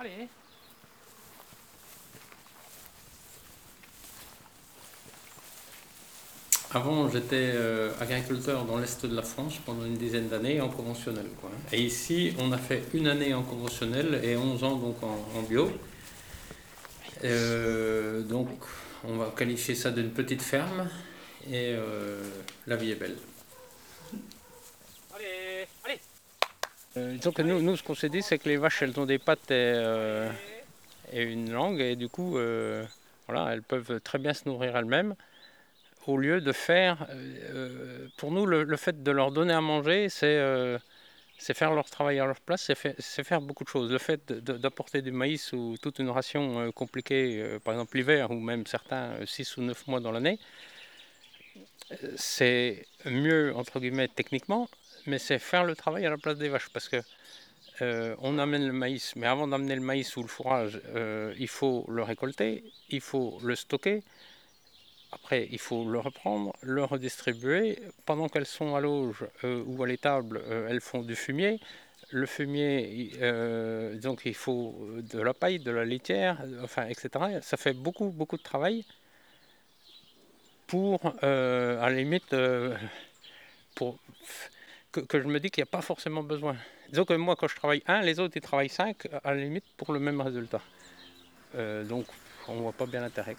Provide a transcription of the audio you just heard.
Allez. Avant, j'étais euh, agriculteur dans l'Est de la France pendant une dizaine d'années en conventionnel. Quoi. Et ici, on a fait une année en conventionnel et 11 ans donc en, bio. Euh, donc, on va qualifier ça d'une petite ferme et euh, la vie est belle. Allez. disons que nous, nous ce qu'on s'est dit, c'est que les vaches, elles ont des pattes et, et une langue et du coup, voilà, elles peuvent très bien se nourrir elles-mêmes au lieu de faire, euh, euh, pour nous, le, fait de leur donner à manger, c'est euh, faire leur travail à leur place, c'est faire, beaucoup de choses. Le fait d'apporter du maïs ou toute une ration compliquée, par exemple l'hiver, ou même certains 6 ou 9 mois dans l'année, c'est mieux, entre guillemets, techniquement, mais c'est faire le travail à la place des vaches. Parce que on amène le maïs, mais avant d'amener le maïs ou le fourrage, il faut le récolter, il faut le stocker, après, il faut le reprendre, le redistribuer. Pendant qu'elles sont à l'auge euh, ou à l'étable, euh, elles font du fumier. Le fumier, euh, donc il faut de la paille, de la litière, enfin, etc. Ça fait beaucoup, beaucoup de travail pour, à la limite, pour, que, je me dis qu'il n'y a pas forcément besoin. Disons que moi, quand je travaille un, les autres, ils travaillent cinq, à la limite, pour le même résultat. donc, on ne voit pas bien l'intérêt.